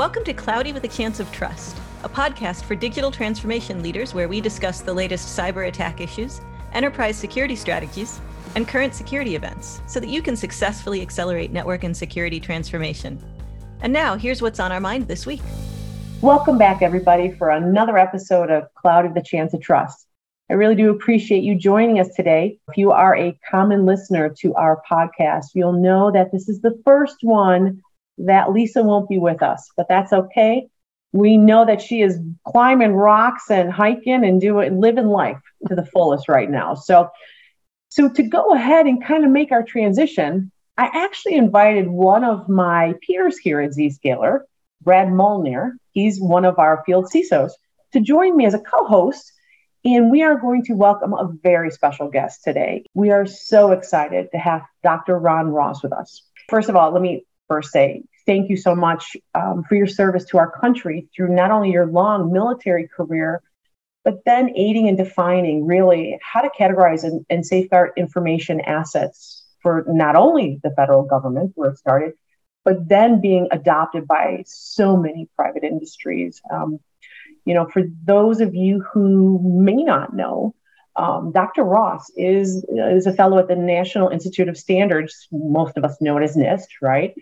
Welcome to Cloudy with a Chance of Trust, a podcast for digital transformation leaders where we discuss the latest cyber attack issues, enterprise security strategies, and current security events so that you can successfully accelerate network and security transformation. And now, here's what's on our mind this week. Welcome back, everybody, for another episode of Cloud of the Chance of Trust. I really do appreciate you joining us today. If you are a common listener to our podcast, you'll know that this is the first one that Lisa won't be with us, but that's okay. We know that she is climbing rocks and hiking and doing living life to the fullest right now. So, so to go ahead and kind of make our transition, I actually invited one of my peers here at Zscaler, Brad Molnar. He's one of our field CISOs to join me as a co-host and we are going to welcome a very special guest today. We are so excited to have Dr. Ron Ross with us. First of all, let me first say thank you so much um, for your service to our country through not only your long military career, but then aiding and defining really how to categorize and, and safeguard information assets for not only the federal government, where it started, but then being adopted by so many private industries. Um, you know, for those of you who may not know, um, Dr. Ross is, is a fellow at the National Institute of Standards, most of us know it as NIST, right?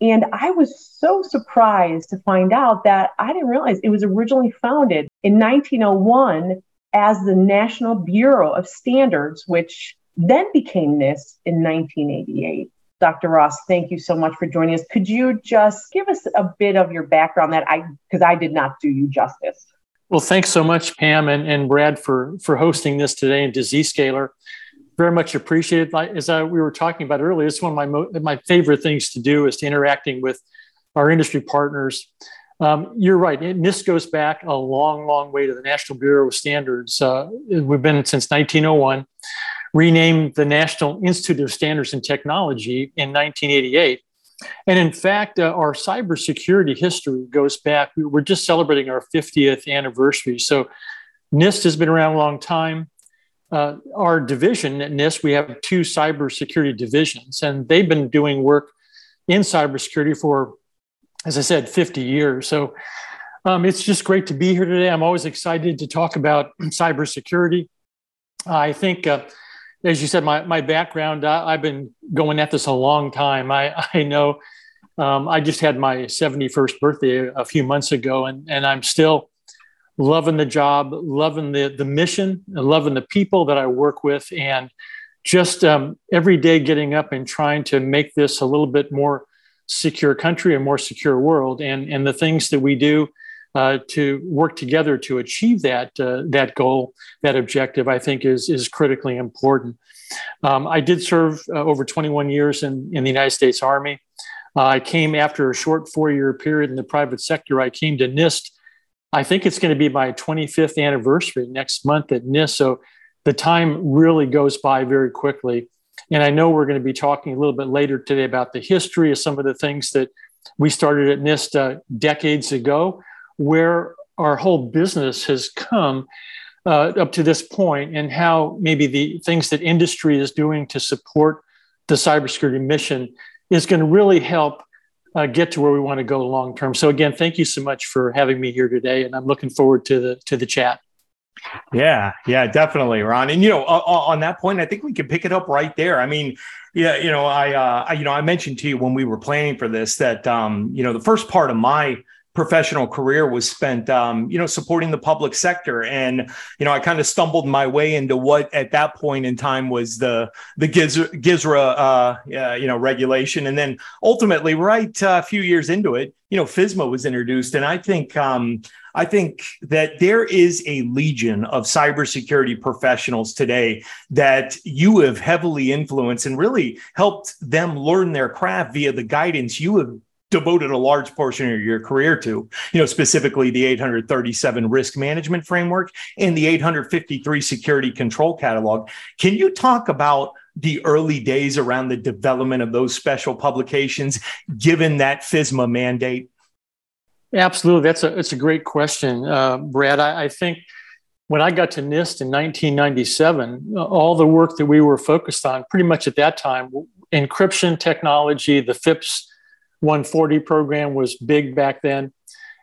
And I was so surprised to find out that I didn't realize it was originally founded in 1901 as the National Bureau of Standards, which then became NIST in 1988. Dr. Ross, thank you so much for joining us. Could you just give us a bit of your background that I, because I did not do you justice? Well, thanks so much, Pam and, and Brad, for, for hosting this today and to Zscaler. Very much appreciated. As I, we were talking about earlier, it's one of my, mo- my favorite things to do is to interacting with our industry partners. Um, you're right. NIST goes back a long, long way to the National Bureau of Standards. Uh, we've been since 1901 renamed the National Institute of Standards and Technology in 1988. And in fact, uh, our cybersecurity history goes back, we're just celebrating our 50th anniversary. So NIST has been around a long time. Uh, our division at NIST, we have two cybersecurity divisions, and they've been doing work in cybersecurity for, as I said, 50 years. So um, it's just great to be here today. I'm always excited to talk about cybersecurity. I think uh, as you said, my, my background, uh, I've been going at this a long time. I, I know um, I just had my 71st birthday a few months ago, and, and I'm still loving the job, loving the, the mission, loving the people that I work with, and just um, every day getting up and trying to make this a little bit more secure country, a more secure world. And, and the things that we do uh, to work together to achieve that uh, that goal, that objective, I think is is critically important. Um, I did serve uh, over 21 years in, in the United States Army. Uh, I came after a short four year period in the private sector. I came to NIST. I think it's going to be my 25th anniversary next month at NIST. So the time really goes by very quickly. And I know we're going to be talking a little bit later today about the history of some of the things that we started at NIST uh, decades ago where our whole business has come uh, up to this point and how maybe the things that industry is doing to support the cybersecurity mission is going to really help uh, get to where we want to go long term. So again, thank you so much for having me here today, and I'm looking forward to the to the chat. Yeah, yeah, definitely, Ron. And you know, on that point, I think we can pick it up right there. I mean, yeah, you know, I, uh, I, you know, I mentioned to you when we were planning for this that, um, you know, the first part of my professional career was spent um, you know supporting the public sector. And you know i kind of stumbled my way into what at that point in time was the the GISRA uh, you know regulation. And then ultimately right uh, a few years into it you know FISMA was introduced. And i think um, I think that there is a legion of cybersecurity professionals today that you have heavily influenced and really helped them learn their craft via the guidance you have devoted a large portion of your career to, you know, specifically the 837 risk management framework and the 853 security control catalog. Can you talk about the early days around the development of those special publications, given that FISMA mandate? Absolutely, that's a it's a great question, uh, Brad. I, I, think when I got to NIST in 1997, all the work that we were focused on, pretty much at that time, encryption technology, the FIPS 140 program was big back then.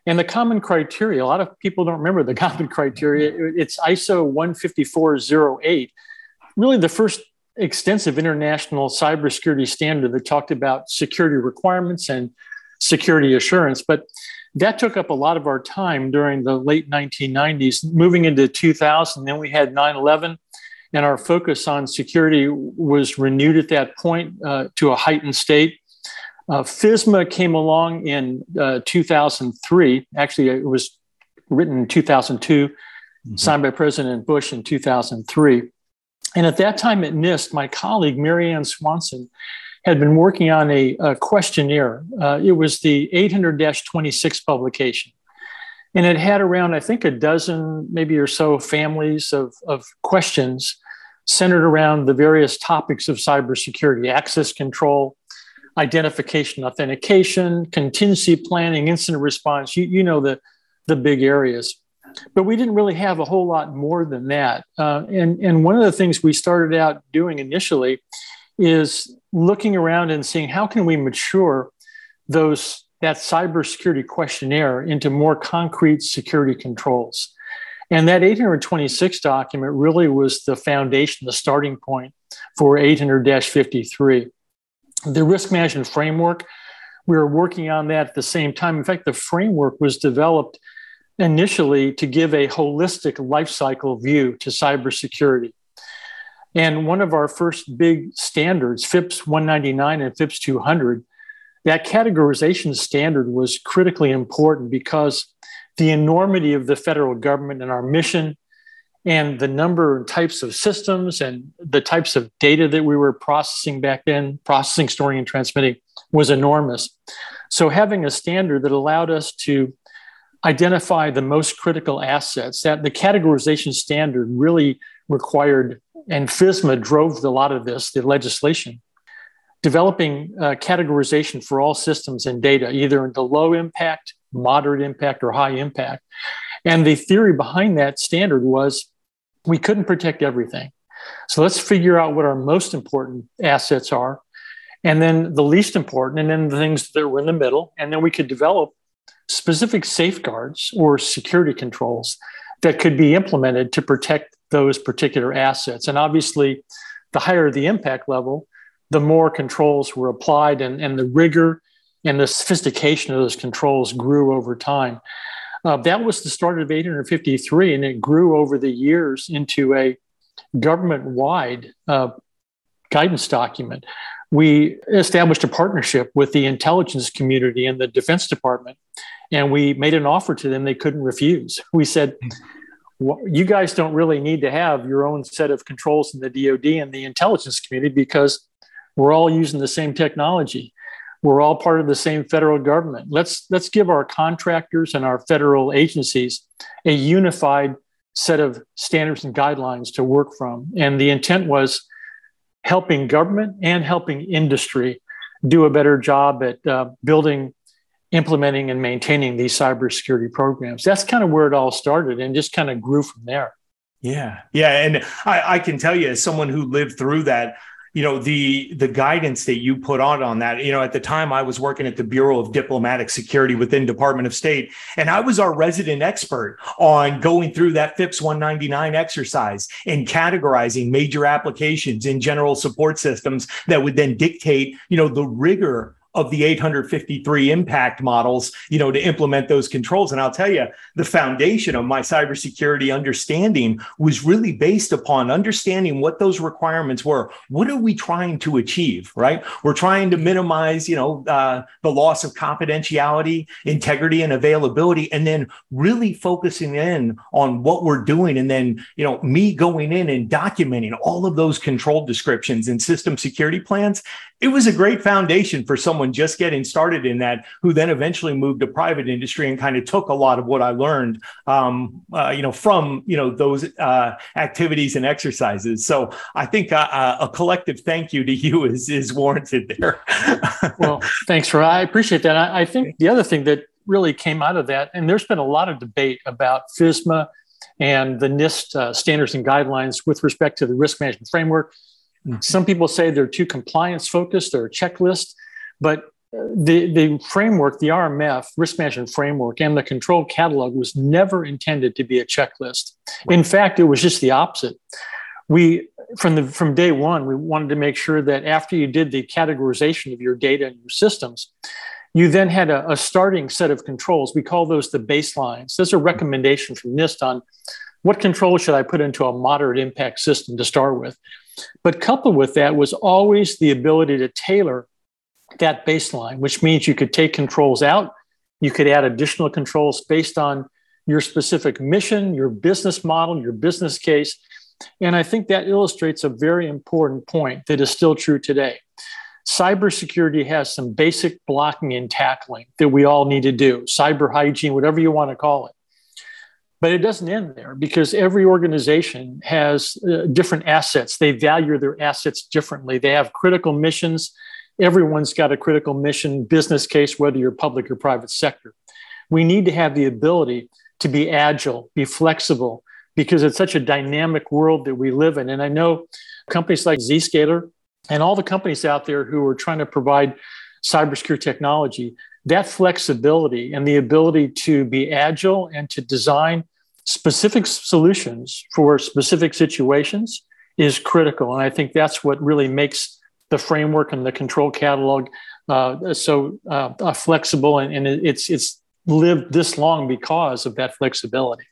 And the common criteria, a lot of people don't remember the common criteria. It's ISO 15408, really the first extensive international cybersecurity standard that talked about security requirements and security assurance. But that took up a lot of our time during the late 1990s. Moving into 2000, then we had 9 11, and our focus on security was renewed at that point uh, to a heightened state. Uh, FISMA came along in uh, 2003. Actually, it was written in 2002, mm-hmm. signed by President Bush in 2003. And at that time at NIST, my colleague, Marianne Swanson, had been working on a, a questionnaire. Uh, it was the 800 26 publication. And it had around, I think, a dozen, maybe or so families of, of questions centered around the various topics of cybersecurity access control, identification, authentication, contingency planning, incident response. You, you know the, the big areas. But we didn't really have a whole lot more than that. Uh, and, and one of the things we started out doing initially is looking around and seeing how can we mature those that cybersecurity questionnaire into more concrete security controls. And that 826 document really was the foundation, the starting point for 800 53. The risk management framework, we were working on that at the same time. In fact, the framework was developed initially to give a holistic lifecycle view to cybersecurity. And one of our first big standards, FIPS 199 and FIPS 200, that categorization standard was critically important because the enormity of the federal government and our mission and the number and types of systems and the types of data that we were processing back then, processing, storing, and transmitting was enormous. So having a standard that allowed us to identify the most critical assets, that the categorization standard really required and FISMA drove a lot of this, the legislation, developing uh, categorization for all systems and data, either into low impact, moderate impact, or high impact. And the theory behind that standard was we couldn't protect everything. So let's figure out what our most important assets are, and then the least important, and then the things that were in the middle. And then we could develop specific safeguards or security controls that could be implemented to protect those particular assets. And obviously, the higher the impact level, the more controls were applied, and, and the rigor and the sophistication of those controls grew over time. Uh, that was the start of 853, and it grew over the years into a government wide uh, guidance document. We established a partnership with the intelligence community and the Defense Department, and we made an offer to them they couldn't refuse. We said, you guys don't really need to have your own set of controls in the DoD and the intelligence community because we're all using the same technology. We're all part of the same federal government. Let's let's give our contractors and our federal agencies a unified set of standards and guidelines to work from. And the intent was helping government and helping industry do a better job at uh, building implementing and maintaining these cybersecurity programs. That's kind of where it all started and just kind of grew from there. Yeah. Yeah. And I, I can tell you, as someone who lived through that, you know the the guidance that you put on on that you know at the time i was working at the bureau of diplomatic security within department of state and i was our resident expert on going through that fips 199 exercise and categorizing major applications in general support systems that would then dictate you know the rigor of the 853 impact models, you know, to implement those controls. And I'll tell you, the foundation of my cybersecurity understanding was really based upon understanding what those requirements were. What are we trying to achieve, right? We're trying to minimize, you know, uh, the loss of confidentiality, integrity, and availability, and then really focusing in on what we're doing. And then, you know, me going in and documenting all of those control descriptions and system security plans. It was a great foundation for someone someone just getting started in that who then eventually moved to private industry and kind of took a lot of what I learned, um, uh, you know, from you know those uh, activities and exercises. So I think uh, uh a collective thank you to you is is warranted there. well, thanks for I appreciate that. I, I think the other thing that really came out of that, and there's been a lot of debate about FISMA and the NIST uh, standards and guidelines with respect to the risk management framework. Mm-hmm. Some people say they're too compliance focused, they're a checklist. But the, the framework, the RMF, risk management framework, and the control catalog was never intended to be a checklist. In fact, it was just the opposite. We, from the from day one, we wanted to make sure that after you did the categorization of your data and your systems, you then had a, a starting set of controls. We call those the baselines. There's a recommendation from NIST on what controls should I put into a moderate impact system to start with. But coupled with that was always the ability to tailor that baseline, which means you could take controls out, you could add additional controls based on your specific mission, your business model, your business case. And I think that illustrates a very important point that is still true today. Cybersecurity has some basic blocking and tackling that we all need to do, cyber hygiene, whatever you want to call it. But it doesn't end there because every organization has uh, different assets. They value their assets differently. They have critical missions everyone's got a critical mission business case, whether you're public or private sector. We need to have the ability to be agile, be flexible, because it's such a dynamic world that we live in. And I know companies like Zscaler and all the companies out there who are trying to provide cybersecurity technology, that flexibility and the ability to be agile and to design specific solutions for specific situations is critical. And I think that's what really makes the framework and the control catalog uh, so uh, flexible and, and it's it's lived this long because of that flexibility.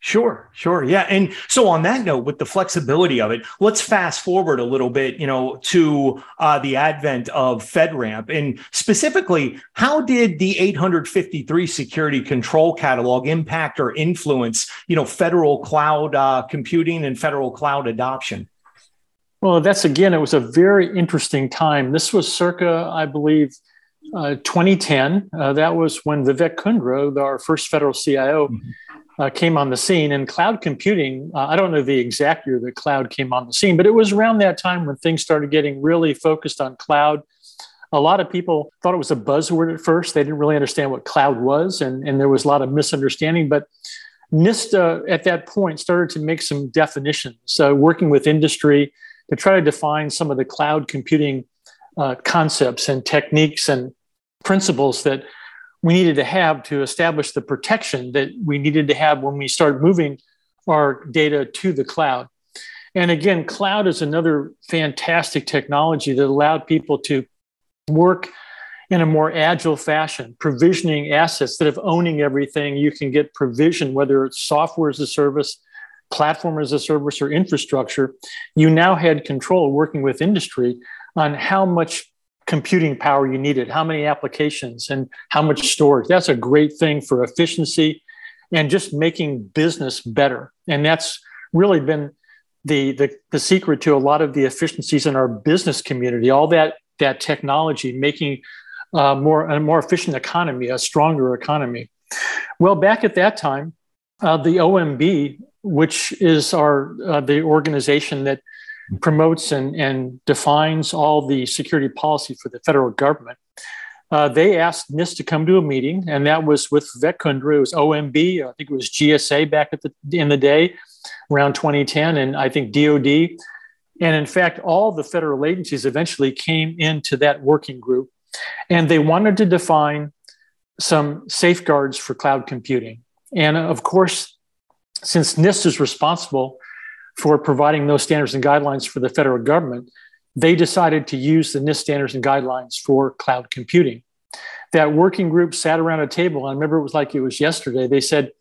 Sure, sure. Yeah. And so on that note, with the flexibility of it, let's fast forward a little bit, you know, to uh, the advent of FedRAMP. And specifically, how did the 853 security control catalog impact or influence, you know, federal cloud uh, computing and federal cloud adoption? Well, that's again, it was a very interesting time. This was circa, I believe, uh, 2010. Uh, that was when Vivek Kundra, our first federal CIO, mm-hmm. uh, came on the scene. And cloud computing, uh, I don't know the exact year that cloud came on the scene, but it was around that time when things started getting really focused on cloud. A lot of people thought it was a buzzword at first. They didn't really understand what cloud was, and, and there was a lot of misunderstanding. But NIST uh, at that point started to make some definitions, uh, working with industry to try to define some of the cloud computing uh, concepts and techniques and principles that we needed to have to establish the protection that we needed to have when we start moving our data to the cloud. And again, cloud is another fantastic technology that allowed people to work in a more agile fashion, provisioning assets instead of owning everything. You can get provision, whether it's software as a service, platform as a service or infrastructure, you now had control working with industry on how much computing power you needed, how many applications, and how much storage. That's a great thing for efficiency and just making business better. And that's really been the, the, the secret to a lot of the efficiencies in our business community, all that, that technology making uh, more, a more efficient economy, a stronger economy. Well, back at that time, uh, the OMB which is our uh, the organization that promotes and, and defines all the security policy for the federal government. Uh, they asked NIST to come to a meeting, and that was with Vivek. It was OMB, I think it was GSA back at the in the day, around 2010, and I think DoD. And in fact, all the federal agencies eventually came into that working group, and they wanted to define some safeguards for cloud computing. And of course, since NIST is responsible for providing those standards and guidelines for the federal government, they decided to use the NIST standards and guidelines for cloud computing. That working group sat around a table. I remember it was like it was yesterday. They said,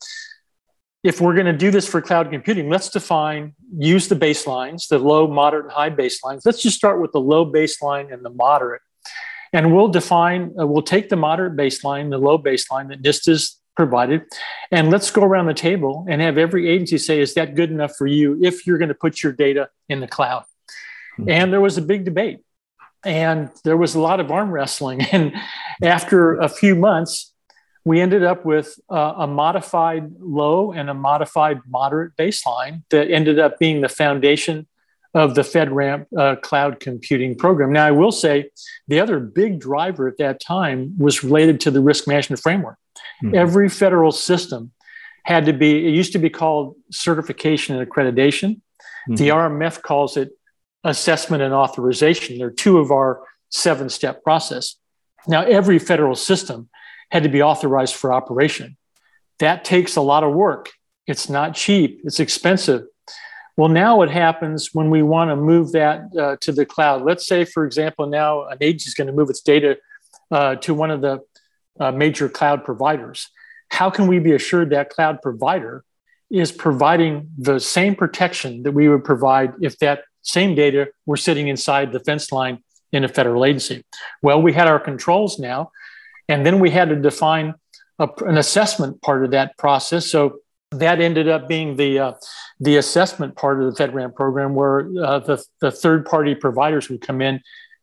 if we're going to do this for cloud computing, let's define, use the baselines, the low, moderate, and high baselines. Let's just start with the low baseline and the moderate. And we'll define, uh, we'll take the moderate baseline, the low baseline that NIST is provided. And let's go around the table and have every agency say, is that good enough for you if you're going to put your data in the cloud? Mm-hmm. And there was a big debate and there was a lot of arm wrestling. And after a few months, we ended up with uh, a modified low and a modified moderate baseline that ended up being the foundation of the FedRAMP uh, cloud computing program. Now, I will say the other big driver at that time was related to the risk management framework. Mm-hmm. Every federal system had to be, it used to be called certification and accreditation. Mm-hmm. The RMF calls it assessment and authorization. They're two of our seven step process. Now, every federal system had to be authorized for operation. That takes a lot of work. It's not cheap, it's expensive. Well, now what happens when we want to move that uh, to the cloud? Let's say, for example, now an agency is going to move its data uh, to one of the uh, major cloud providers. How can we be assured that cloud provider is providing the same protection that we would provide if that same data were sitting inside the fence line in a federal agency? Well, we had our controls now, and then we had to define a, an assessment part of that process. So that ended up being the uh, the assessment part of the FedRAMP program, where uh, the the third party providers would come in,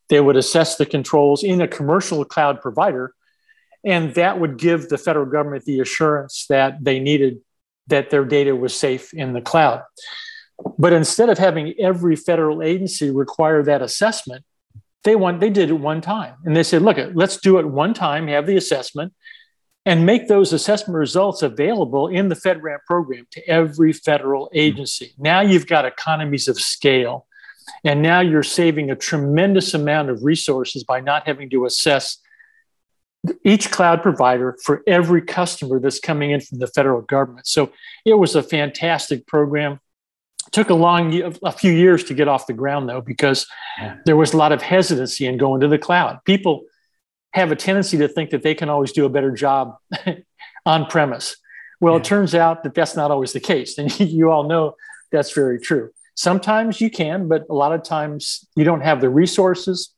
they would assess the controls in a commercial cloud provider, and that would give the federal government the assurance that they needed that their data was safe in the cloud. But instead of having every federal agency require that assessment, they want they did it one time, and they said, "Look, let's do it one time, have the assessment." and make those assessment results available in the FedRAMP program to every federal mm-hmm. agency. Now you've got economies of scale. And now you're saving a tremendous amount of resources by not having to assess each cloud provider for every customer that's coming in from the federal government. So it was a fantastic program. It took a long a few years to get off the ground though because there was a lot of hesitancy in going to the cloud. People have a tendency to think that they can always do a better job on premise. Well, yeah. it turns out that that's not always the case. And you all know that's very true. Sometimes you can, but a lot of times you don't have the resources.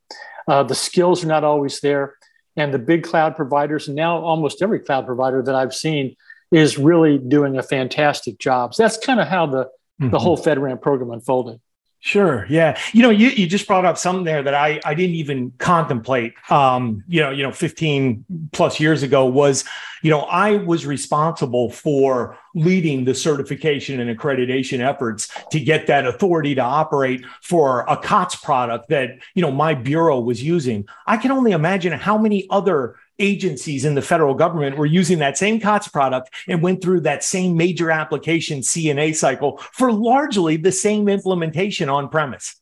Uh, the skills are not always there. And the big cloud providers, and now almost every cloud provider that I've seen, is really doing a fantastic job. So that's kind of how the, mm-hmm. the whole FedRAMP program unfolded. Sure. Yeah. You know, you, you just brought up something there that I, I didn't even contemplate. Um, you know, you know, 15 plus years ago was, you know, I was responsible for leading the certification and accreditation efforts to get that authority to operate for a COTS product that, you know, my bureau was using. I can only imagine how many other agencies in the federal government were using that same COTS product and went through that same major application CNA cycle for largely the same implementation on premise.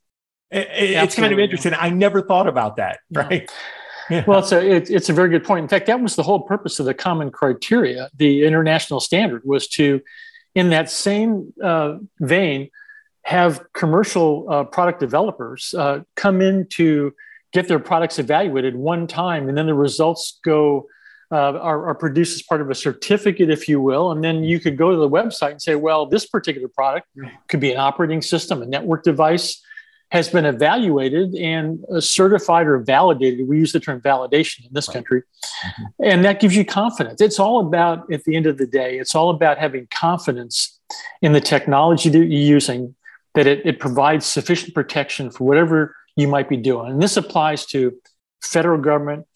It's kind of interesting. I never thought about that, right? Yeah. Well, it's a it, it's a very good point. In fact, that was the whole purpose of the common criteria. The international standard was to, in that same uh, vein, have commercial uh, product developers uh, come into get their products evaluated one time, and then the results go uh, are, are, produced as part of a certificate, if you will. And then you could go to the website and say, well, this particular product could be an operating system, a network device, has been evaluated and uh, certified or validated. We use the term validation in this country. Mm-hmm. And that gives you confidence. It's all about, at the end of the day, it's all about having confidence in the technology that you're using, that it, it provides sufficient protection for whatever you might be doing. And this applies to federal government,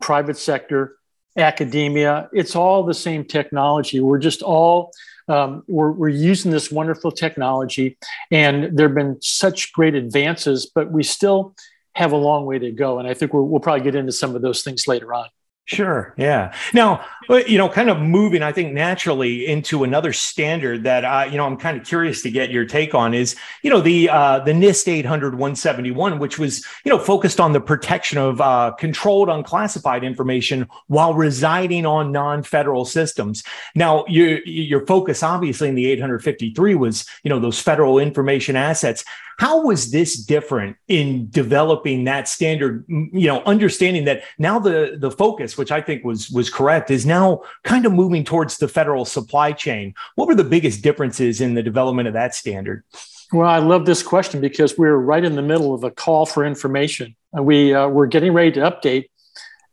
private sector, academia. It's all the same technology. We're just all um, we're, we're using this wonderful technology, and there have been such great advances, but we still have a long way to go. And I think we will probably get into some of those things later on. Sure. Yeah. Now, uh, you know, kind of moving, I think, naturally into another standard that I, you know, I'm kind of curious to get your take on is, you know, the uh, the NIST 800 171, which was, you know, focused on the protection of uh, controlled unclassified information while residing on non-federal systems. Now, your your focus, obviously, in the 853 was, you know, those federal information assets. How was this different in developing that standard? You know, understanding that now the the focus, which I think was was correct, is now kind of moving towards the federal supply chain. What were the biggest differences in the development of that standard? Well, I love this question because we're right in the middle of a call for information. We uh, we're getting ready to update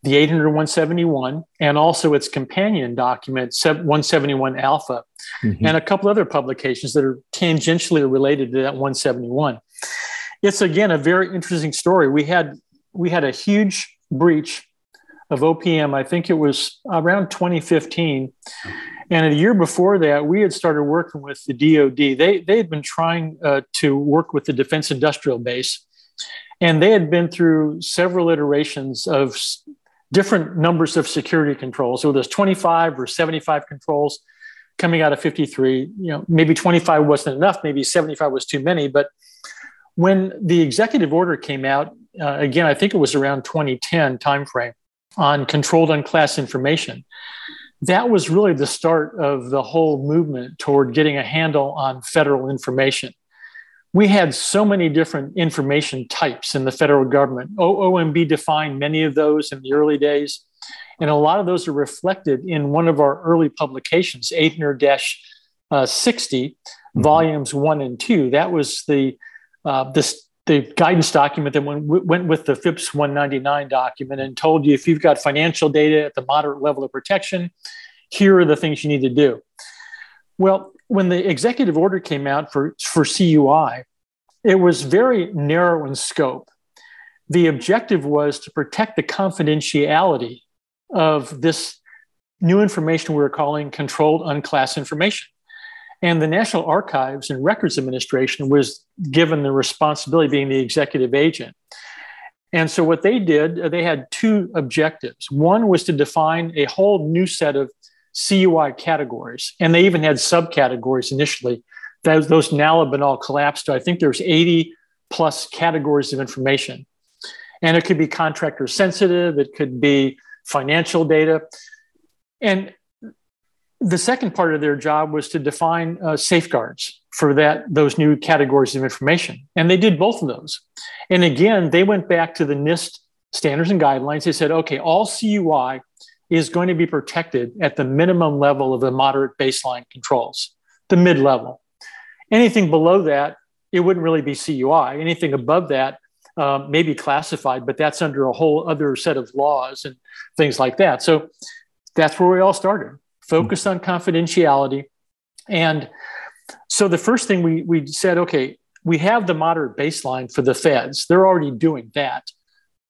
the 800 171 and also its companion document 171 alpha mm-hmm. and a couple other publications that are tangentially related to that 171 it's again a very interesting story we had we had a huge breach of opm i think it was around 2015 and a year before that we had started working with the dod they, they had been trying uh, to work with the defense industrial base and they had been through several iterations of different numbers of security controls. So there's 25 or 75 controls coming out of 53. You know, maybe 25 wasn't enough, maybe 75 was too many. But when the executive order came out, uh, again, I think it was around 2010 timeframe, on controlled unclass information. That was really the start of the whole movement toward getting a handle on federal information. We had so many different information types in the federal government. OMB defined many of those in the early days, and a lot of those are reflected in one of our early publications, 800 uh, 60, mm-hmm. volumes one and two. That was the uh, this the guidance document that went, went with the FIPS 199 document and told you if you've got financial data at the moderate level of protection, here are the things you need to do. Well, when the executive order came out for, for CUI, it was very narrow in scope. The objective was to protect the confidentiality of this new information we were calling controlled unclassed information. And the National Archives and Records Administration was given the responsibility being the executive agent. And so what they did, uh, they had two objectives. One was to define a whole new set of CUI categories, and they even had subcategories initially. Those, those now have been all collapsed. I think there's 80 plus categories of information. And it could be contractor sensitive, it could be financial data. And the second part of their job was to define uh, safeguards for that those new categories of information. And they did both of those. And again they went back to the nist standards and guidelines. They said okay all cui is going to be protected at the minimum level of the moderate baseline controls the mid level anything below that it wouldn't really be cui anything above that um, may be classified but that's under a whole other set of laws and things like that. So that's where we all started focused on confidentiality. And so the first thing we, we said, okay, we have the moderate baseline for the feds. They're already doing that.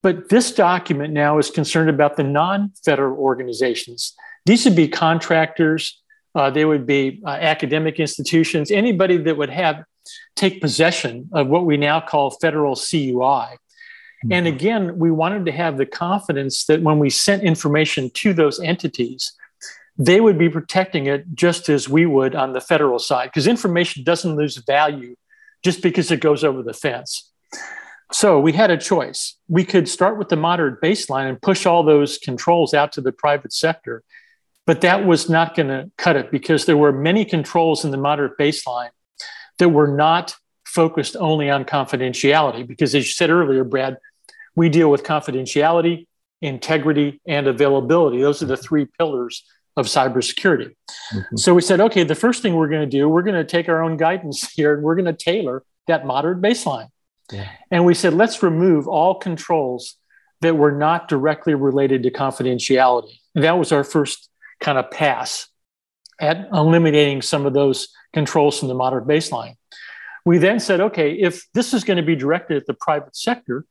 But this document now is concerned about the non federal organizations. These would be contractors, uh, they would be uh, academic institutions, anybody that would have take possession of what we now call federal CUI. Mm-hmm. And again, we wanted to have the confidence that when we sent information to those entities, they would be protecting it just as we would on the federal side, because information doesn't lose value just because it goes over the fence. So we had a choice. We could start with the moderate baseline and push all those controls out to the private sector, but that was not going to cut it because there were many controls in the moderate baseline that were not focused only on confidentiality. Because as you said earlier, Brad, we deal with confidentiality, integrity, and availability. Those are the three pillars of cybersecurity. Mm-hmm. So we said, okay, the first thing we're going to do, we're going to take our own guidance here and we're going to tailor that moderate baseline. Yeah. And we said, let's remove all controls that were not directly related to confidentiality. And that was our first kind of pass at eliminating some of those controls from the moderate baseline. We then said, okay, if this is going to be directed at the private sector,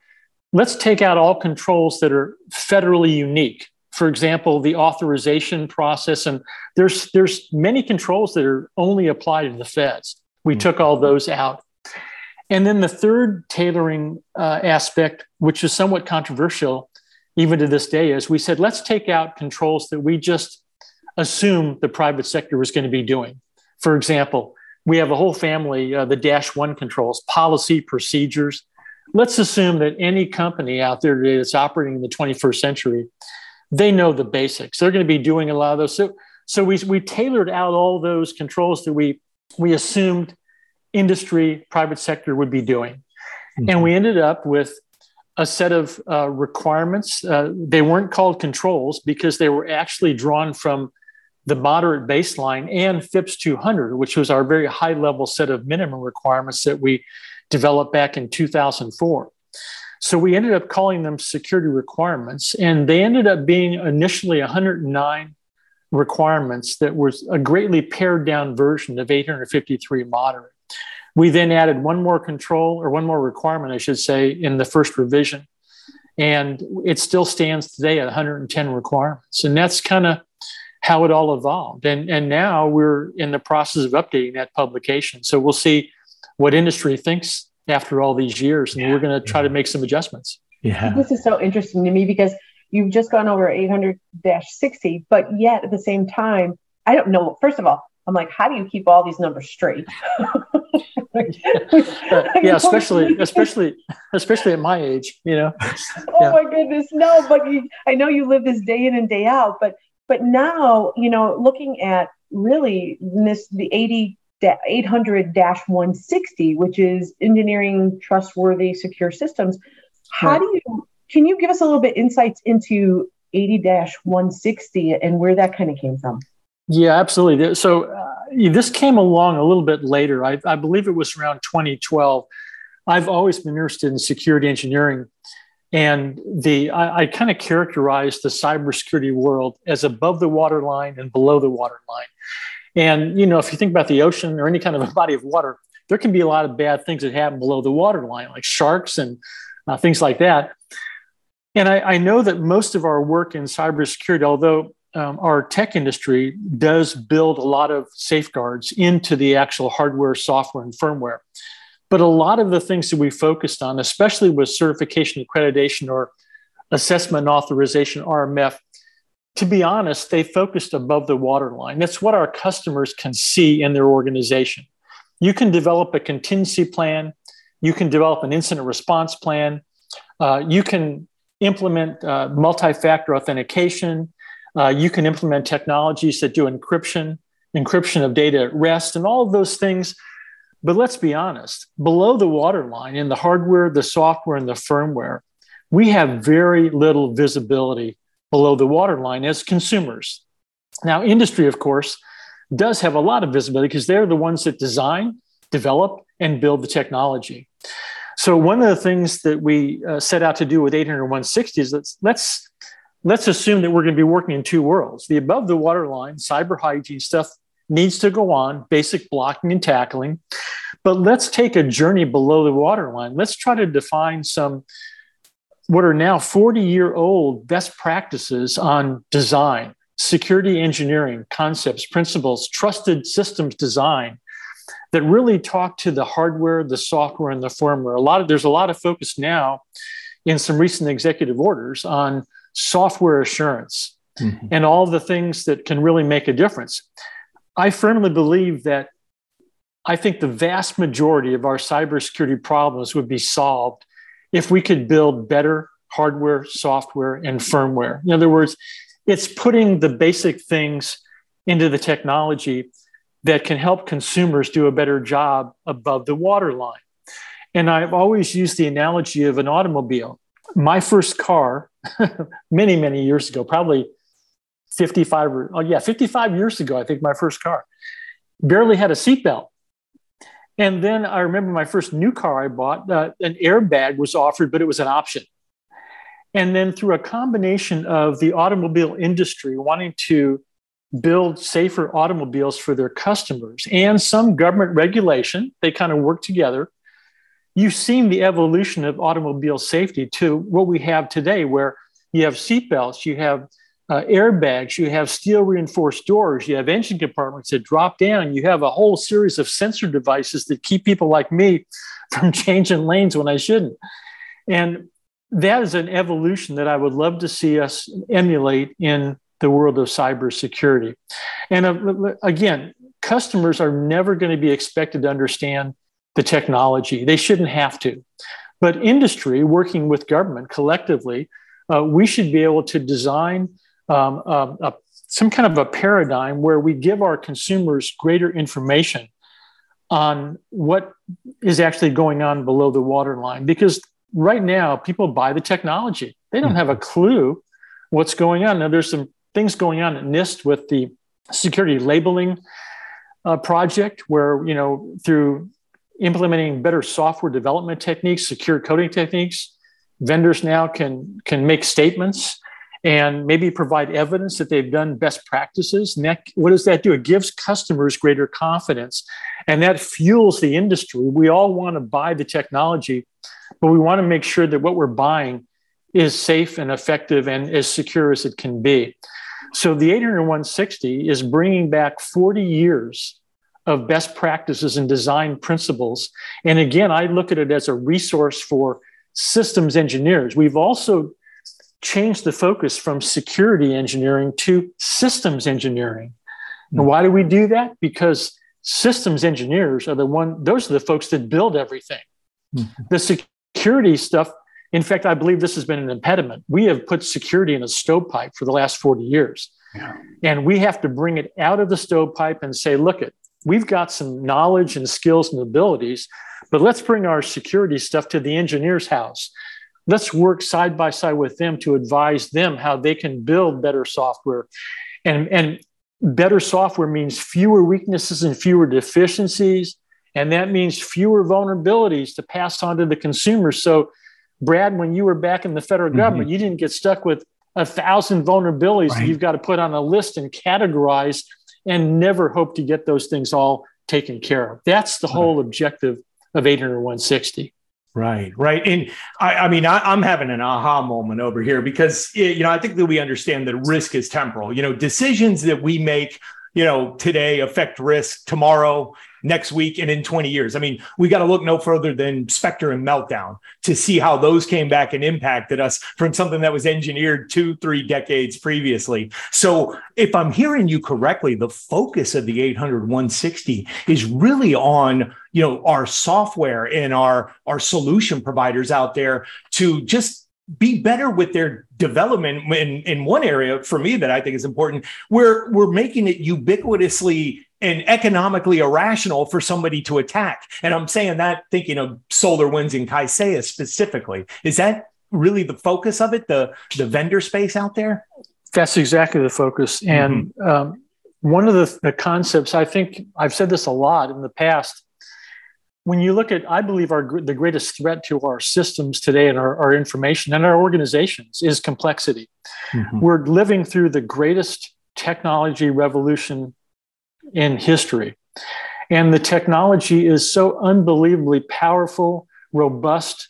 let's take out all controls that are federally unique for example, the authorization process, and there's there's many controls that are only applied to the feds. We mm-hmm. took all those out. And then the third tailoring uh, aspect, which is somewhat controversial even to this day, is we said, let's take out controls that we just assume the private sector was going to be doing. For example, we have a whole family, uh, the Dash One controls, policy, procedures. Let's assume that any company out there today that's operating in the 21st century they know the basics. They're going to be doing a lot of those. So, so we, we tailored out all those controls that we, we assumed industry, private sector would be doing. Mm-hmm. And we ended up with a set of uh, requirements. Uh, they weren't called controls because they were actually drawn from the moderate baseline and FIPS 200, which was our very high level set of minimum requirements that we developed back in 2004. So we ended up calling them security requirements, and they ended up being initially 109 requirements that was a greatly pared down version of 853 moderate. We then added one more control or one more requirement, I should say, in the first revision. And it still stands today at 110 requirements. And that's kind of how it all evolved. And, and now we're in the process of updating that publication. So we'll see what industry thinks after all these years, and yeah, we're going to try yeah. to make some adjustments. Yeah. This is so interesting to me because you've just gone over 800 60, but yet at the same time, I don't know. First of all, I'm like, how do you keep all these numbers straight? yeah, especially especially especially at my age, you know. oh yeah. my goodness, no! But you, I know you live this day in and day out. But but now, you know, looking at really this the 80 800-160, which is engineering trustworthy secure systems. How right. do you can you give us a little bit insights into 80-160 and where that kind of came from? Yeah, absolutely. So uh, this came along a little bit later. I, I believe it was around 2012. I've always been interested in security engineering, and the I, I kind of characterize the cybersecurity world as above the waterline and below the waterline. And you know, if you think about the ocean or any kind of a body of water, there can be a lot of bad things that happen below the waterline, like sharks and uh, things like that. And I, I, know that most of our work in cybersecurity, although um, our tech industry does build a lot of safeguards into the actual hardware, software, and firmware. But a lot of the things that we focused on, especially with certification accreditation or assessment authorization, RMF, to be honest, they focused above the waterline. That's what our customers can see in their organization. You can develop a contingency plan, you can develop an incident response plan, uh, you can implement uh, multi factor authentication, uh, you can implement technologies that do encryption, encryption of data at rest, and all of those things. But let's be honest, below the waterline in the hardware, the software, and the firmware, we have very little visibility below the waterline as consumers. Now, industry, of course, does have a lot of visibility because they're the ones that design, develop, and build the technology. So one of the things that we uh, set out to do with 800 160 is let's let's let's assume that we're going to be working in two worlds. The above the waterline cyber hygiene stuff needs to go on, basic blocking and tackling. But let's take a journey below the waterline. Let's try to define some what are now 40 year old best practices on design, security engineering concepts, principles, trusted systems design that really talk to the hardware, the software, and the firmware. A lot of there's a lot of focus now in some recent executive orders on software assurance mm-hmm. and all the things that can really make a difference. I firmly believe that I think the vast majority of our cybersecurity problems would be solved if we could build better hardware, software, and firmware. In other words, it's putting the basic things into the technology that can help consumers do a better job above the waterline. And I've always used the analogy of an automobile. My first car many, many years ago, probably 55 or, oh yeah, 55 years ago, I think my first car barely had a seatbelt. And then I remember my first new car I bought, uh, an airbag was offered, but it was an option. And then through a combination of the automobile industry wanting to build safer automobiles for their customers and some government regulation, they kind of work together you've seen the evolution of automobile safety to what we have today, where you have seatbelts, you have uh, airbags, you have steel reinforced doors, you have engine compartments that drop down, you have a whole series of sensor devices that keep people like me from changing lanes when I shouldn't. And that is an evolution that I would love to see us emulate in the world of cybersecurity. And uh, again, customers are never going to be expected to understand the technology. They shouldn't have to. But industry, working with government collectively, uh, we should be able to design um, a, a, some kind of a paradigm where we give our consumers greater information on what is actually going on below the waterline. Because right now, people buy the technology, they don't have a clue what's going on. Now, there's some things going on at NIST with the security labeling uh, project, where you know through implementing better software development techniques, secure coding techniques. Vendors now can, can make statements and maybe provide evidence that they've done best practices. What does that do? It gives customers greater confidence and that fuels the industry. We all want to buy the technology, but we want to make sure that what we're buying is safe and effective and as secure as it can be. So the 800 160 is bringing back 40 years of best practices and design principles. And again, I look at it as a resource for systems engineers. We've also changed the focus from security engineering to systems engineering. And why do we do that? Because systems engineers are the one, those are the folks that build everything. Mm-hmm. The security stuff, in fact, I believe this has been an impediment. We have put security in a stovepipe for the last 40 years. Yeah. And we have to bring it out of the stovepipe and say, look, it, we've got some knowledge and skills and abilities, but let's bring our security stuff to the engineer's house. Let's work side by side with them to advise them how they can build better software. And, and better software means fewer weaknesses and fewer deficiencies. And that means fewer vulnerabilities to pass on to the consumer. So, Brad, when you were back in the federal mm-hmm. government, you didn't get stuck with a thousand vulnerabilities right. that you've got to put on a list and categorize and never hope to get those things all taken care of. That's the whole objective of 800 160. Right, right. And I, I mean, I, am having an aha moment over here because, you know, I think that we understand that risk is temporal. You know, decisions that we make, you know, today affect risk tomorrow next week and in 20 years. I mean, we got to look no further than Spectre and Meltdown to see how those came back and impacted us from something that was engineered two, three decades previously. So, if I'm hearing you correctly, the focus of the 800 160 is really on you know our software and our our solution providers out there to just be better with their development in, in one area for me that I think is important. We're we're making it ubiquitously and economically irrational for somebody to attack. And I'm saying that thinking of SolarWinds in Kaseya specifically. Is that really the focus of it, the the vendor space out there? That's exactly the focus. Mm-hmm. And um, one of the, the concepts, I think I've said this a lot in the past. When you look at, I believe our the greatest threat to our systems today and our, our information and our organizations is complexity. Mm-hmm. We're living through the greatest technology revolution in history. And the technology is so unbelievably powerful, robust.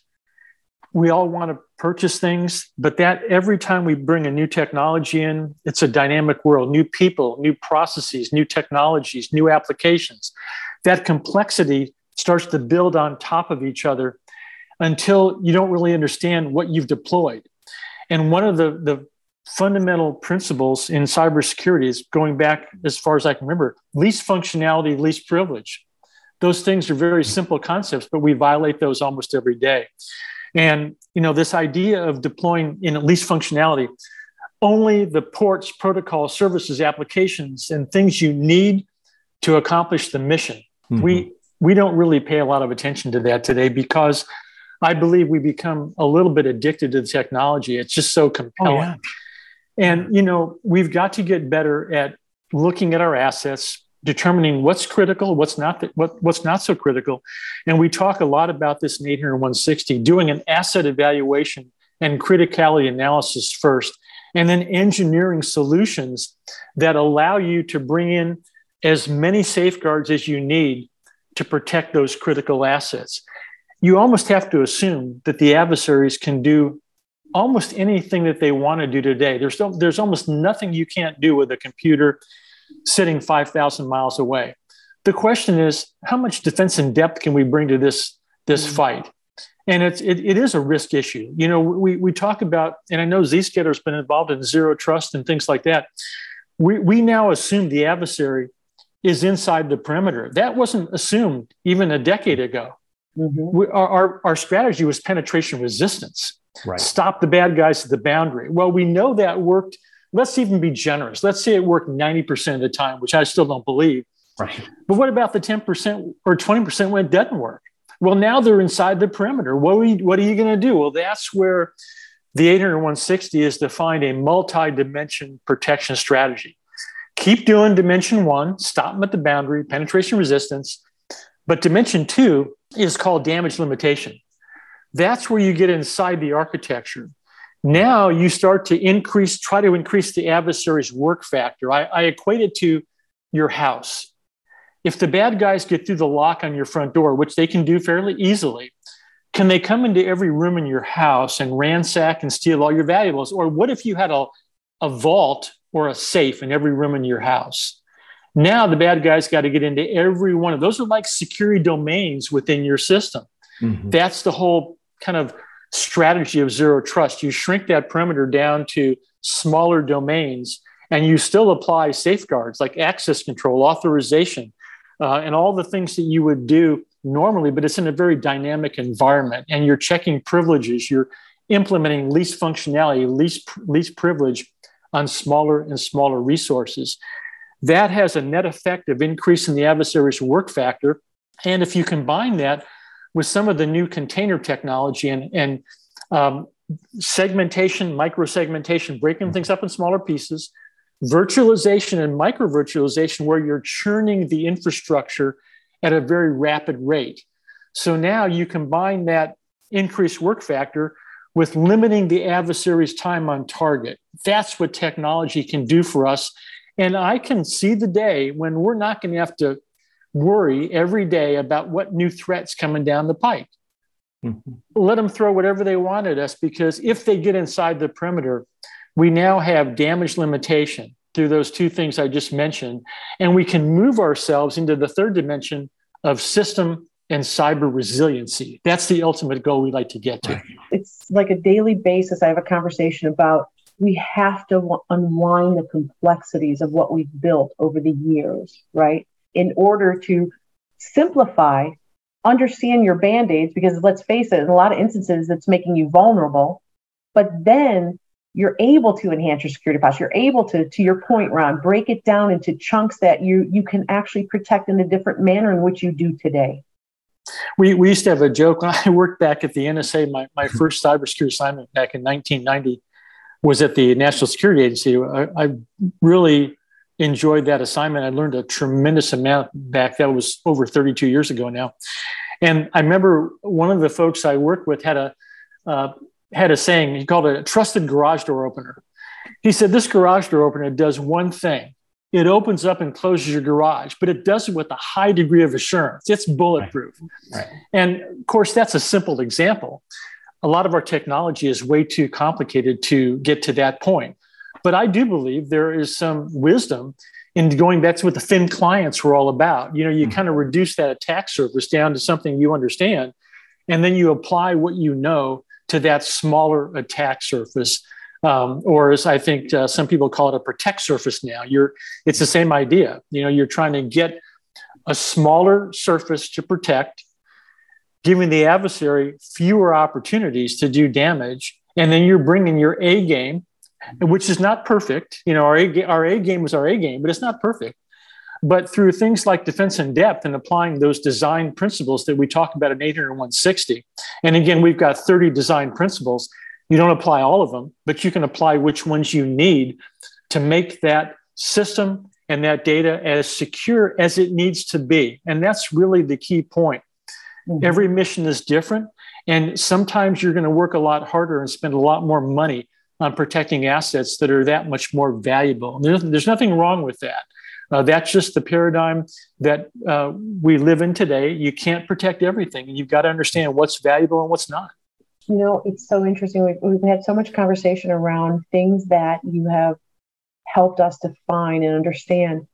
We all want to purchase things, but that every time we bring a new technology in, it's a dynamic world, new people, new processes, new technologies, new applications. That complexity starts to build on top of each other until you don't really understand what you've deployed. And one of the, the fundamental principles in cybersecurity is going back as far as I can remember least functionality, least privilege. Those things are very simple concepts, but we violate those almost every day. And you know, this idea of deploying in at least functionality, only the ports, protocol, services, applications, and things you need to accomplish the mission. Mm-hmm. We we don't really pay a lot of attention to that today because I believe we become a little bit addicted to the technology. It's just so oh, compelling. Oh, yeah. And you know, we've got to get better at looking at our assets, determining what's critical, what's not, what, what's not so critical. And we talk a lot about this in 800 160, doing an asset evaluation and criticality analysis first, and then engineering solutions that allow you to bring in as many safeguards as you need to protect those critical assets. You almost have to assume that the adversaries can do almost anything that they want to do today. There's, there's almost nothing you can't do with a computer sitting 5,000 miles away. The question is, how much defense in depth can we bring to this, this mm-hmm. fight? And it's, it, it is a risk issue. You know, we, we talk about, and I know Zscaler's been involved in zero trust and things like that. We, we now assume the adversary is inside the perimeter. That wasn't assumed even a decade ago. Mm-hmm. We, our, our, our strategy was penetration resistance right. stop the bad guys at the boundary. Well, we know that worked. Let's even be generous. Let's say it worked 90% of the time, which I still don't believe. Right. But what about the 10% or 20% when it doesn't work? Well, now they're inside the perimeter. What are you, what are you going to do? Well, that's where the 800 160 is to find a multi-dimension protection strategy. Keep doing dimension one, stop them at the boundary, penetration resistance. But dimension two is called damage limitation. That's where you get inside the architecture. Now you start to increase, try to increase the adversary's work factor. I, I equate it to your house. If the bad guys get through the lock on your front door, which they can do fairly easily, can they come into every room in your house and ransack and steal all your valuables? Or what if you had a, a vault or a safe in every room in your house? Now the bad guys got to get into every one of those are like security domains within your system. Mm-hmm. That's the whole kind of strategy of zero trust. You shrink that perimeter down to smaller domains and you still apply safeguards like access control, authorization, uh, and all the things that you would do normally, but it's in a very dynamic environment. And you're checking privileges, you're implementing least functionality, least, least privilege on smaller and smaller resources. That has a net effect of increasing the adversary's work factor. And if you combine that with some of the new container technology and, and um, segmentation, microsegmentation, breaking things up in smaller pieces, virtualization and micro virtualization, where you're churning the infrastructure at a very rapid rate. So now you combine that increased work factor with limiting the adversary's time on target. That's what technology can do for us. And I can see the day when we're not going to have to worry every day about what new threats coming down the pike. Mm-hmm. Let them throw whatever they want at us because if they get inside the perimeter, we now have damage limitation through those two things I just mentioned. And we can move ourselves into the third dimension of system and cyber resiliency. That's the ultimate goal we like to get to. It's like a daily basis. I have a conversation about we have to unwind the complexities of what we've built over the years, right? In order to simplify, understand your band aids, because let's face it, in a lot of instances, it's making you vulnerable. But then you're able to enhance your security posture. You're able to, to your point, Ron, break it down into chunks that you you can actually protect in a different manner in which you do today. We, we used to have a joke when I worked back at the NSA. My, my first cybersecurity assignment back in 1990 was at the National Security Agency. I, I really enjoyed that assignment. I learned a tremendous amount back. That was over 32 years ago now. And I remember one of the folks I worked with had a uh, had a saying. He called it a trusted garage door opener. He said this garage door opener does one thing: it opens up and closes your garage, but it does it with a high degree of assurance. It's bulletproof. Right. Right. And of course, that's a simple example. A lot of our technology is way too complicated to get to that point. But I do believe there is some wisdom in going back to what the thin clients were all about. You know, you mm-hmm. kind of reduce that attack surface down to something you understand, and then you apply what you know to that smaller attack surface um, or as I think uh, some people call it a protect surface now. You're it's the same idea. You know, you're trying to get a smaller surface to protect, giving the adversary fewer opportunities to do damage, and then you're bringing your A game, which is not perfect. You know, our A, our A game was our A game, but it's not perfect. But through things like defense in depth and applying those design principles that we talked about in 800 160, and again, we've got 30 design principles you don't apply all of them, but you can apply which ones you need to make that system and that data as secure as it needs to be. And that's really the key point. Mm-hmm. Every mission is different. And sometimes you're going to work a lot harder and spend a lot more money on protecting assets that are that much more valuable. There's, there's nothing wrong with that. Uh, that's just the paradigm that uh, we live in today. You can't protect everything, and you've got to understand what's valuable and what's not you know, it's so interesting. We've, we've had so much conversation around things that you have helped us define and understand.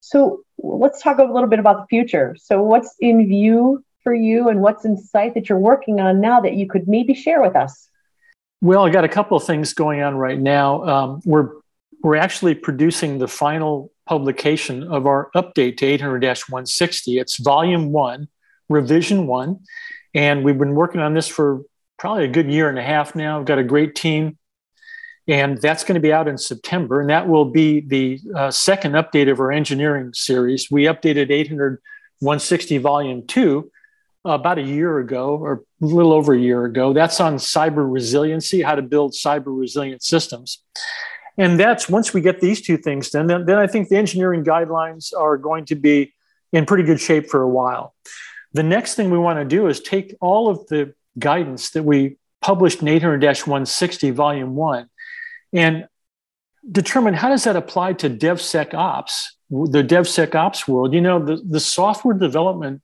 So let's talk a little bit about the future. So, what's in view for you, and what's in sight that you're working on now that you could maybe share with us? Well, I got a couple of things going on right now. Um, we're we're actually producing the final publication of our update to 800-160. It's volume one, revision one, and we've been working on this for probably a good year and a half now. I've got a great team. And that's going to be out in September. And that will be the uh, second update of our engineering series. We updated 800 160 Volume 2 about a year ago, or a little over a year ago. That's on cyber resiliency, how to build cyber resilient systems. And that's once we get these two things done, then, then I think the engineering guidelines are going to be in pretty good shape for a while. The next thing we want to do is take all of the guidance that we published in 800-160 volume 1 and determine how does that apply to DevSecOps, the DevSecOps world. You know, the, the software development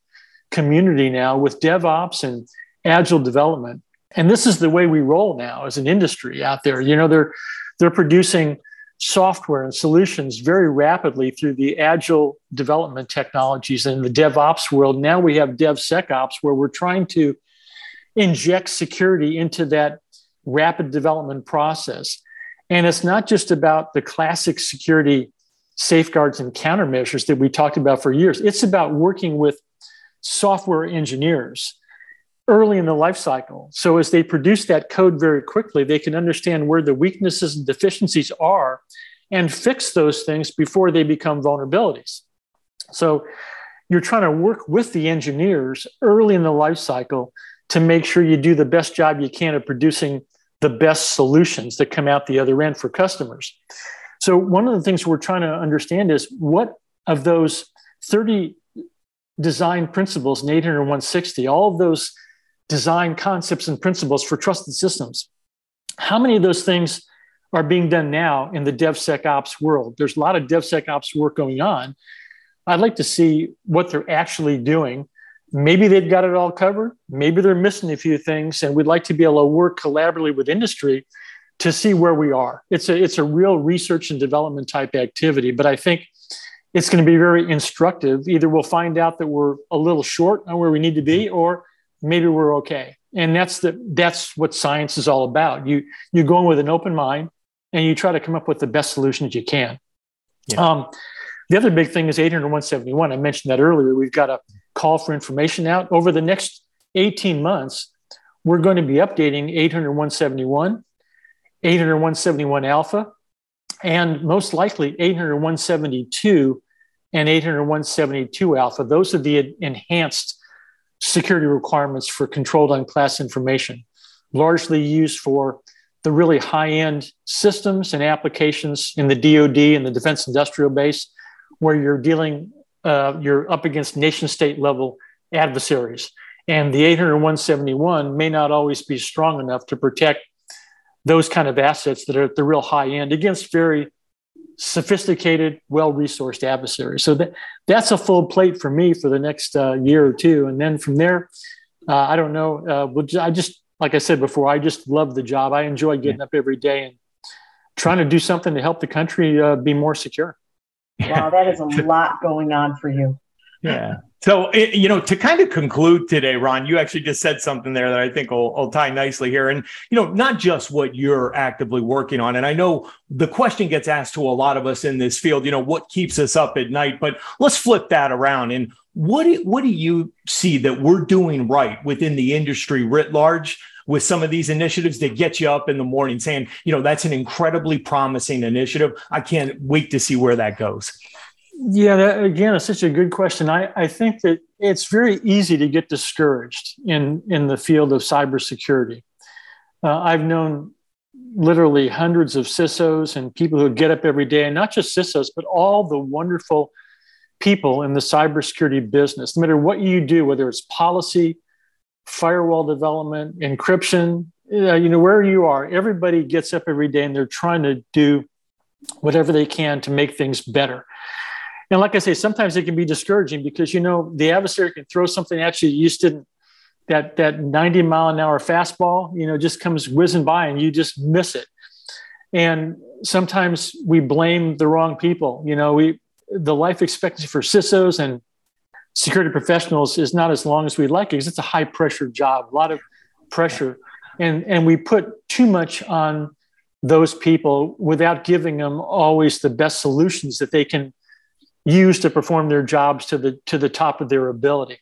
community now with DevOps and agile development. And this is the way we roll now as an industry out there. You know, they're they're producing software and solutions very rapidly through the agile development technologies in the DevOps world. Now we have DevSecOps where we're trying to inject security into that rapid development process. And it's not just about the classic security safeguards and countermeasures that we talked about for years. It's about working with software engineers early in the life cycle. So as they produce that code very quickly, they can understand where the weaknesses and deficiencies are and fix those things before they become vulnerabilities. So you're trying to work with the engineers early in the life cycle to make sure you do the best job you can of producing the best solutions that come out the other end for customers. So one of the things we're trying to understand is what of those 30 design principles in 800 160, all of those design concepts and principles for trusted systems. How many of those things are being done now in the DevSecOps world? There's a lot of DevSecOps work going on. I'd like to see what they're actually doing. Maybe they've got it all covered. Maybe they're missing a few things, and we'd like to be able to work collaboratively with industry to see where we are. It's a it's a real research and development type activity, but I think it's going to be very instructive. Either we'll find out that we're a little short on where we need to be, or maybe we're okay. And that's the that's what science is all about. You you go in with an open mind and you try to come up with the best solution that you can. Yeah. Um, the other big thing is 800 171. I mentioned that earlier. We've got a call for information out over the next 18 months. We're going to be updating 80171, 80171 alpha, and most likely 80172 and 80172 alpha. Those are the enhanced security requirements for controlled unclassified information, largely used for the really high end systems and applications in the DoD and the defense industrial base, where you're dealing, uh, you're up against nation state level adversaries. And the 800 171 may not always be strong enough to protect those kind of assets that are at the real high end against very sophisticated, well-resourced adversaries. So that that's a full plate for me for the next uh, year or two, and then from there, uh, I don't know. Uh, we'll, I just like I said before, I just love the job. I enjoy getting yeah. up every day and trying to do something to help the country uh, be more secure. Wow, that is a lot going on for you. Yeah. So, you know, to kind of conclude today, Ron, you actually just said something there that I think will, will, tie nicely here. And, you know, not just what you're actively working on. And I know the question gets asked to a lot of us in this field, you know, what keeps us up at night? But let's flip that around. And what do, what do you see that we're doing right within the industry writ large with some of these initiatives that get you up in the morning saying, you know, that's an incredibly promising initiative. I can't wait to see where that goes. Yeah, that, again, it's such a good question. I, I think that it's very easy to get discouraged in, in the field of cybersecurity. Uh, I've known literally hundreds of CISOs and people who get up every day, and not just CISOs, but all the wonderful people in the cybersecurity business. No matter what you do, whether it's policy, firewall development, encryption, you know, where you are, everybody gets up every day and they're trying to do whatever they can to make things better. And like I say, sometimes it can be discouraging because you know the adversary can throw something at you you just didn't that that 90 mile an hour fastball, you know, just comes whizzing by and you just miss it. And sometimes we blame the wrong people. You know, we the life expectancy for CISOs and security professionals is not as long as we'd like because it's a high pressure job, a lot of pressure. And, and we put too much on those people without giving them always the best solutions that they can use to perform their jobs to the to the top of their ability.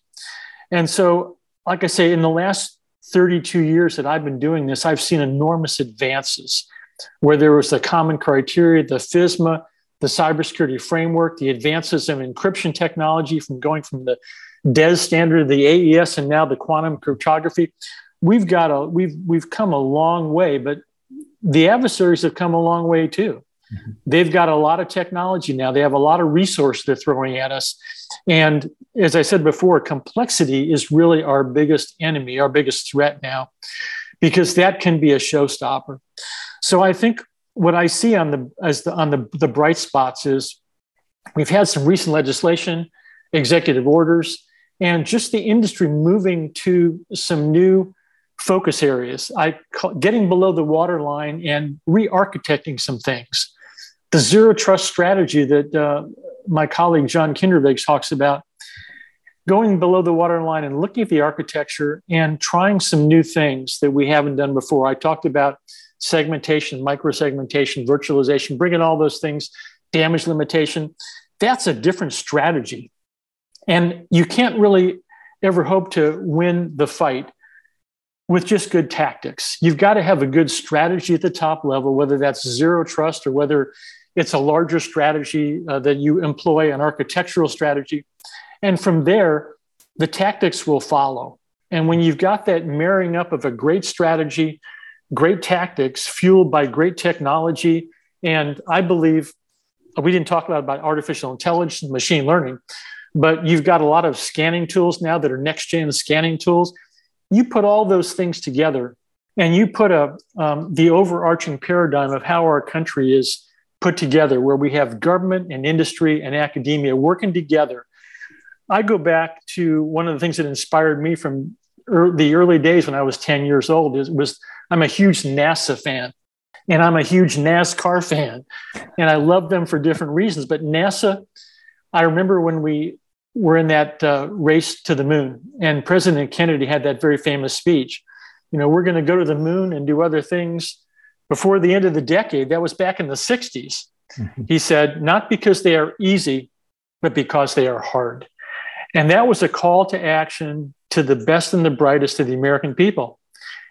And so, like I say, in the last 32 years that I've been doing this, I've seen enormous advances where there was the common criteria, the FISMA, the cybersecurity framework, the advances in encryption technology from going from the DES standard, the AES, and now the quantum cryptography. We've got a we've we've come a long way, but the adversaries have come a long way too. Mm-hmm. They've got a lot of technology now. They have a lot of resource they're throwing at us. And as I said before, complexity is really our biggest enemy, our biggest threat now, because that can be a showstopper. So I think what I see on the as the on the, the bright spots is we've had some recent legislation, executive orders, and just the industry moving to some new focus areas. I call, getting below the waterline and re-architecting some things the zero trust strategy that uh, my colleague John Kindervag talks about, going below the waterline and looking at the architecture and trying some new things that we haven't done before. I talked about segmentation, microsegmentation, virtualization, bringing all those things damage limitation. That's a different strategy. And you can't really ever hope to win the fight with just good tactics. You've got to have a good strategy at the top level, whether that's zero trust or whether it's a larger strategy uh, that you employ, an architectural strategy. And from there, the tactics will follow. And when you've got that marrying up of a great strategy, great tactics fueled by great technology, and I believe we didn't talk about, about artificial intelligence, and machine learning, but you've got a lot of scanning tools now that are next gen scanning tools. You put all those things together and you put a, um, the overarching paradigm of how our country is put together, where we have government and industry and academia working together. I go back to one of the things that inspired me from er- the early days when I was 10 years old is, was I'm a huge NASA fan and I'm a huge NASCAR fan and I love them for different reasons. But NASA, I remember when we were in that uh, race to the moon and President Kennedy had that very famous speech. You know, we're going to go to the moon and do other things before the end of the decade. That was back in the 60s. Mm-hmm. He said, not because they are easy, but because they are hard. And that was a call to action to the best and the brightest of the American people.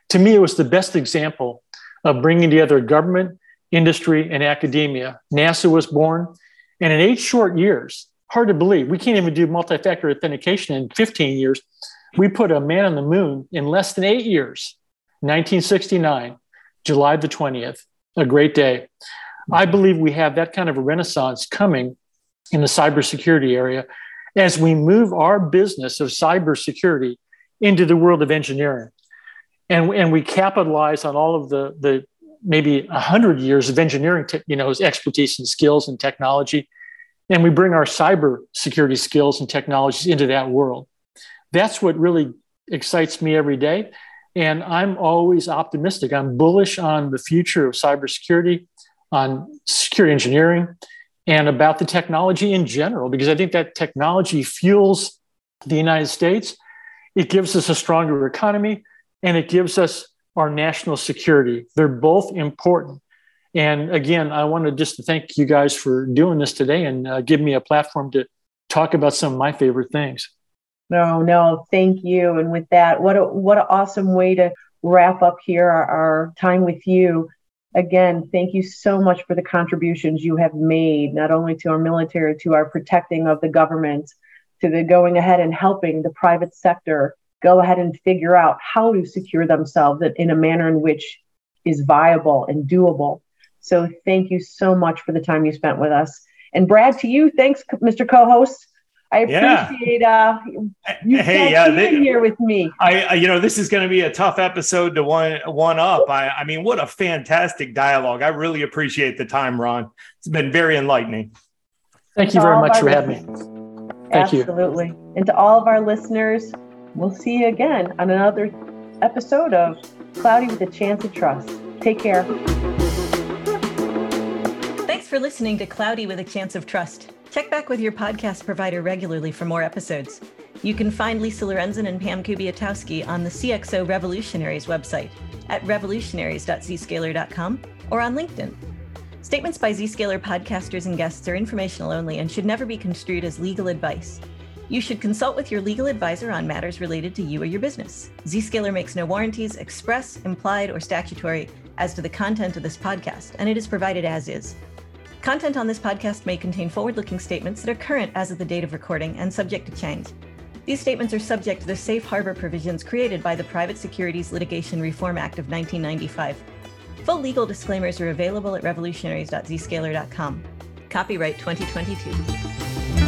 To me, it was the best example of bringing together government, industry, and academia. NASA was born. And in eight short years, hard to believe, we can't even do multi factor authentication in 15 years. We put a man on the moon in less than eight years, 1969, July the 20th, a great day. I believe we have that kind of a renaissance coming in the cybersecurity area as we move our business of cybersecurity into the world of engineering. And, and we capitalize on all of the, the maybe 100 years of engineering te- you know, expertise and skills and technology. And we bring our cyber security skills and technologies into that world. That's what really excites me every day. And I'm always optimistic. I'm bullish on the future of cybersecurity, on security engineering, and about the technology in general, because I think that technology fuels the United States. It gives us a stronger economy and it gives us our national security. They're both important. And again, I just to thank you guys for doing this today and uh, give me a platform to talk about some of my favorite things. No, no, thank you. And with that, what a what an awesome way to wrap up here our, our time with you again, thank you so much for the contributions you have made, not only to our military, to our protecting of the government, to the going ahead and helping the private sector go ahead and figure out how to secure themselves in a manner in which is viable and doable. So thank you so much for the time you spent with us. And Brad, to you, thanks, Mr. Co-host. I appreciate yeah. uh, you hey, uh, in here with me. I, I, you know, this is going to be a tough episode to one one up. I, I mean, what a fantastic dialogue! I really appreciate the time, Ron. It's been very enlightening. Thank you very much for having me. Thank Absolutely. you. And to all of our listeners, we'll see you again on another episode of Cloudy with a Chance of Trust. Take care. Thanks for listening to Cloudy with a Chance of Trust. Check back with your podcast provider regularly for more episodes. You can find Lisa Lorenzen and Pam Kubiatowski on the CXO Revolutionaries website at revolutionaries.zscaler.com or on LinkedIn. Statements by Zscaler podcasters and guests are informational only and should never be construed as legal advice. You should consult with your legal advisor on matters related to you or your business. Zscaler makes no warranties, express, implied, or statutory as to the content of this podcast, and it is provided as is. Content on this podcast may contain forward looking statements that are current as of the date of recording and subject to change. These statements are subject to the safe harbor provisions created by the Private Securities Litigation Reform Act of 1995. Full legal disclaimers are available at revolutionaries.zscaler.com. Copyright 2022.